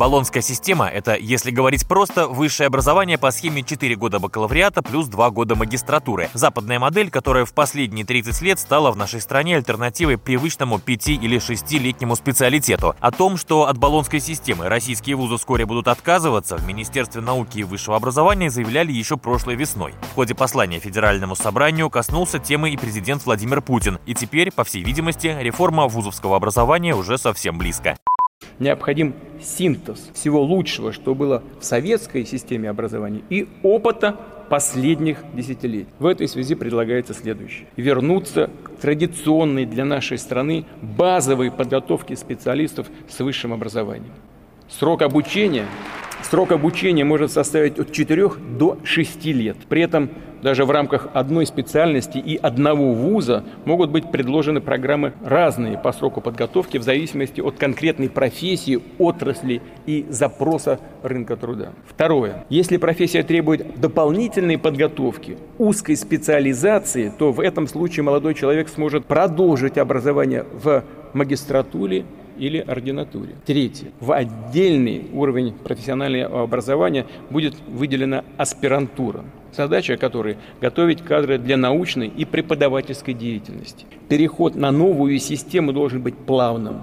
Болонская система – это, если говорить просто, высшее образование по схеме 4 года бакалавриата плюс 2 года магистратуры. Западная модель, которая в последние 30 лет стала в нашей стране альтернативой привычному 5- или 6-летнему специалитету. О том, что от Болонской системы российские вузы вскоре будут отказываться, в Министерстве науки и высшего образования заявляли еще прошлой весной. В ходе послания Федеральному собранию коснулся темы и президент Владимир Путин. И теперь, по всей видимости, реформа вузовского образования уже совсем близко необходим синтез всего лучшего, что было в советской системе образования и опыта последних десятилетий. В этой связи предлагается следующее. Вернуться к традиционной для нашей страны базовой подготовке специалистов с высшим образованием. Срок обучения Срок обучения может составить от 4 до 6 лет. При этом даже в рамках одной специальности и одного вуза могут быть предложены программы разные по сроку подготовки в зависимости от конкретной профессии, отрасли и запроса рынка труда. Второе. Если профессия требует дополнительной подготовки, узкой специализации, то в этом случае молодой человек сможет продолжить образование в магистратуре или ординатуре. Третье. В отдельный уровень профессионального образования будет выделена аспирантура задача которой – готовить кадры для научной и преподавательской деятельности. Переход на новую систему должен быть плавным.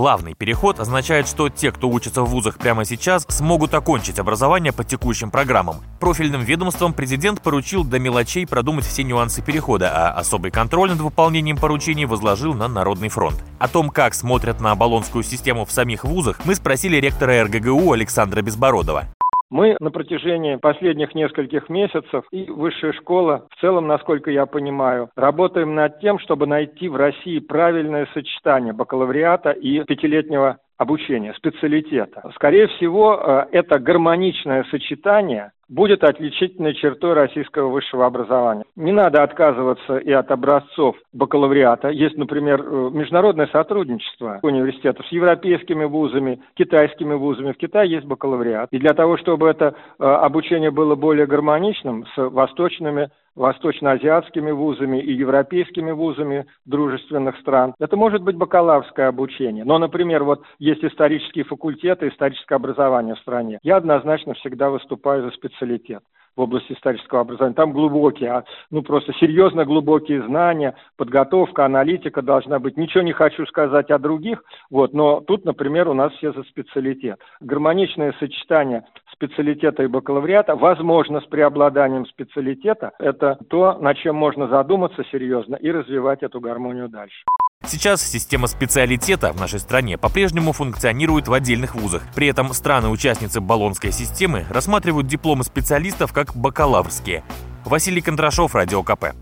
Плавный переход означает, что те, кто учится в вузах прямо сейчас, смогут окончить образование по текущим программам. Профильным ведомствам президент поручил до мелочей продумать все нюансы перехода, а особый контроль над выполнением поручений возложил на Народный фронт. О том, как смотрят на баллонскую систему в самих вузах, мы спросили ректора РГГУ Александра Безбородова. Мы на протяжении последних нескольких месяцев и высшая школа, в целом, насколько я понимаю, работаем над тем, чтобы найти в России правильное сочетание бакалавриата и пятилетнего обучения, специалитета. Скорее всего, э, это гармоничное сочетание будет отличительной чертой российского высшего образования. Не надо отказываться и от образцов бакалавриата. Есть, например, э, международное сотрудничество университетов с европейскими вузами, китайскими вузами. В Китае есть бакалавриат. И для того, чтобы это э, обучение было более гармоничным с восточными восточноазиатскими вузами и европейскими вузами дружественных стран. Это может быть бакалаврское обучение. Но, например, вот есть исторические факультеты, историческое образование в стране. Я однозначно всегда выступаю за специалитет в области исторического образования. Там глубокие, а, ну просто серьезно глубокие знания, подготовка, аналитика должна быть. Ничего не хочу сказать о других, вот, но тут, например, у нас все за специалитет. Гармоничное сочетание специалитета и бакалавриата, возможно, с преобладанием специалитета, это то, над чем можно задуматься серьезно и развивать эту гармонию дальше. Сейчас система специалитета в нашей стране по-прежнему функционирует в отдельных вузах. При этом страны-участницы баллонской системы рассматривают дипломы специалистов как бакалаврские. Василий Кондрашов, Радио КП.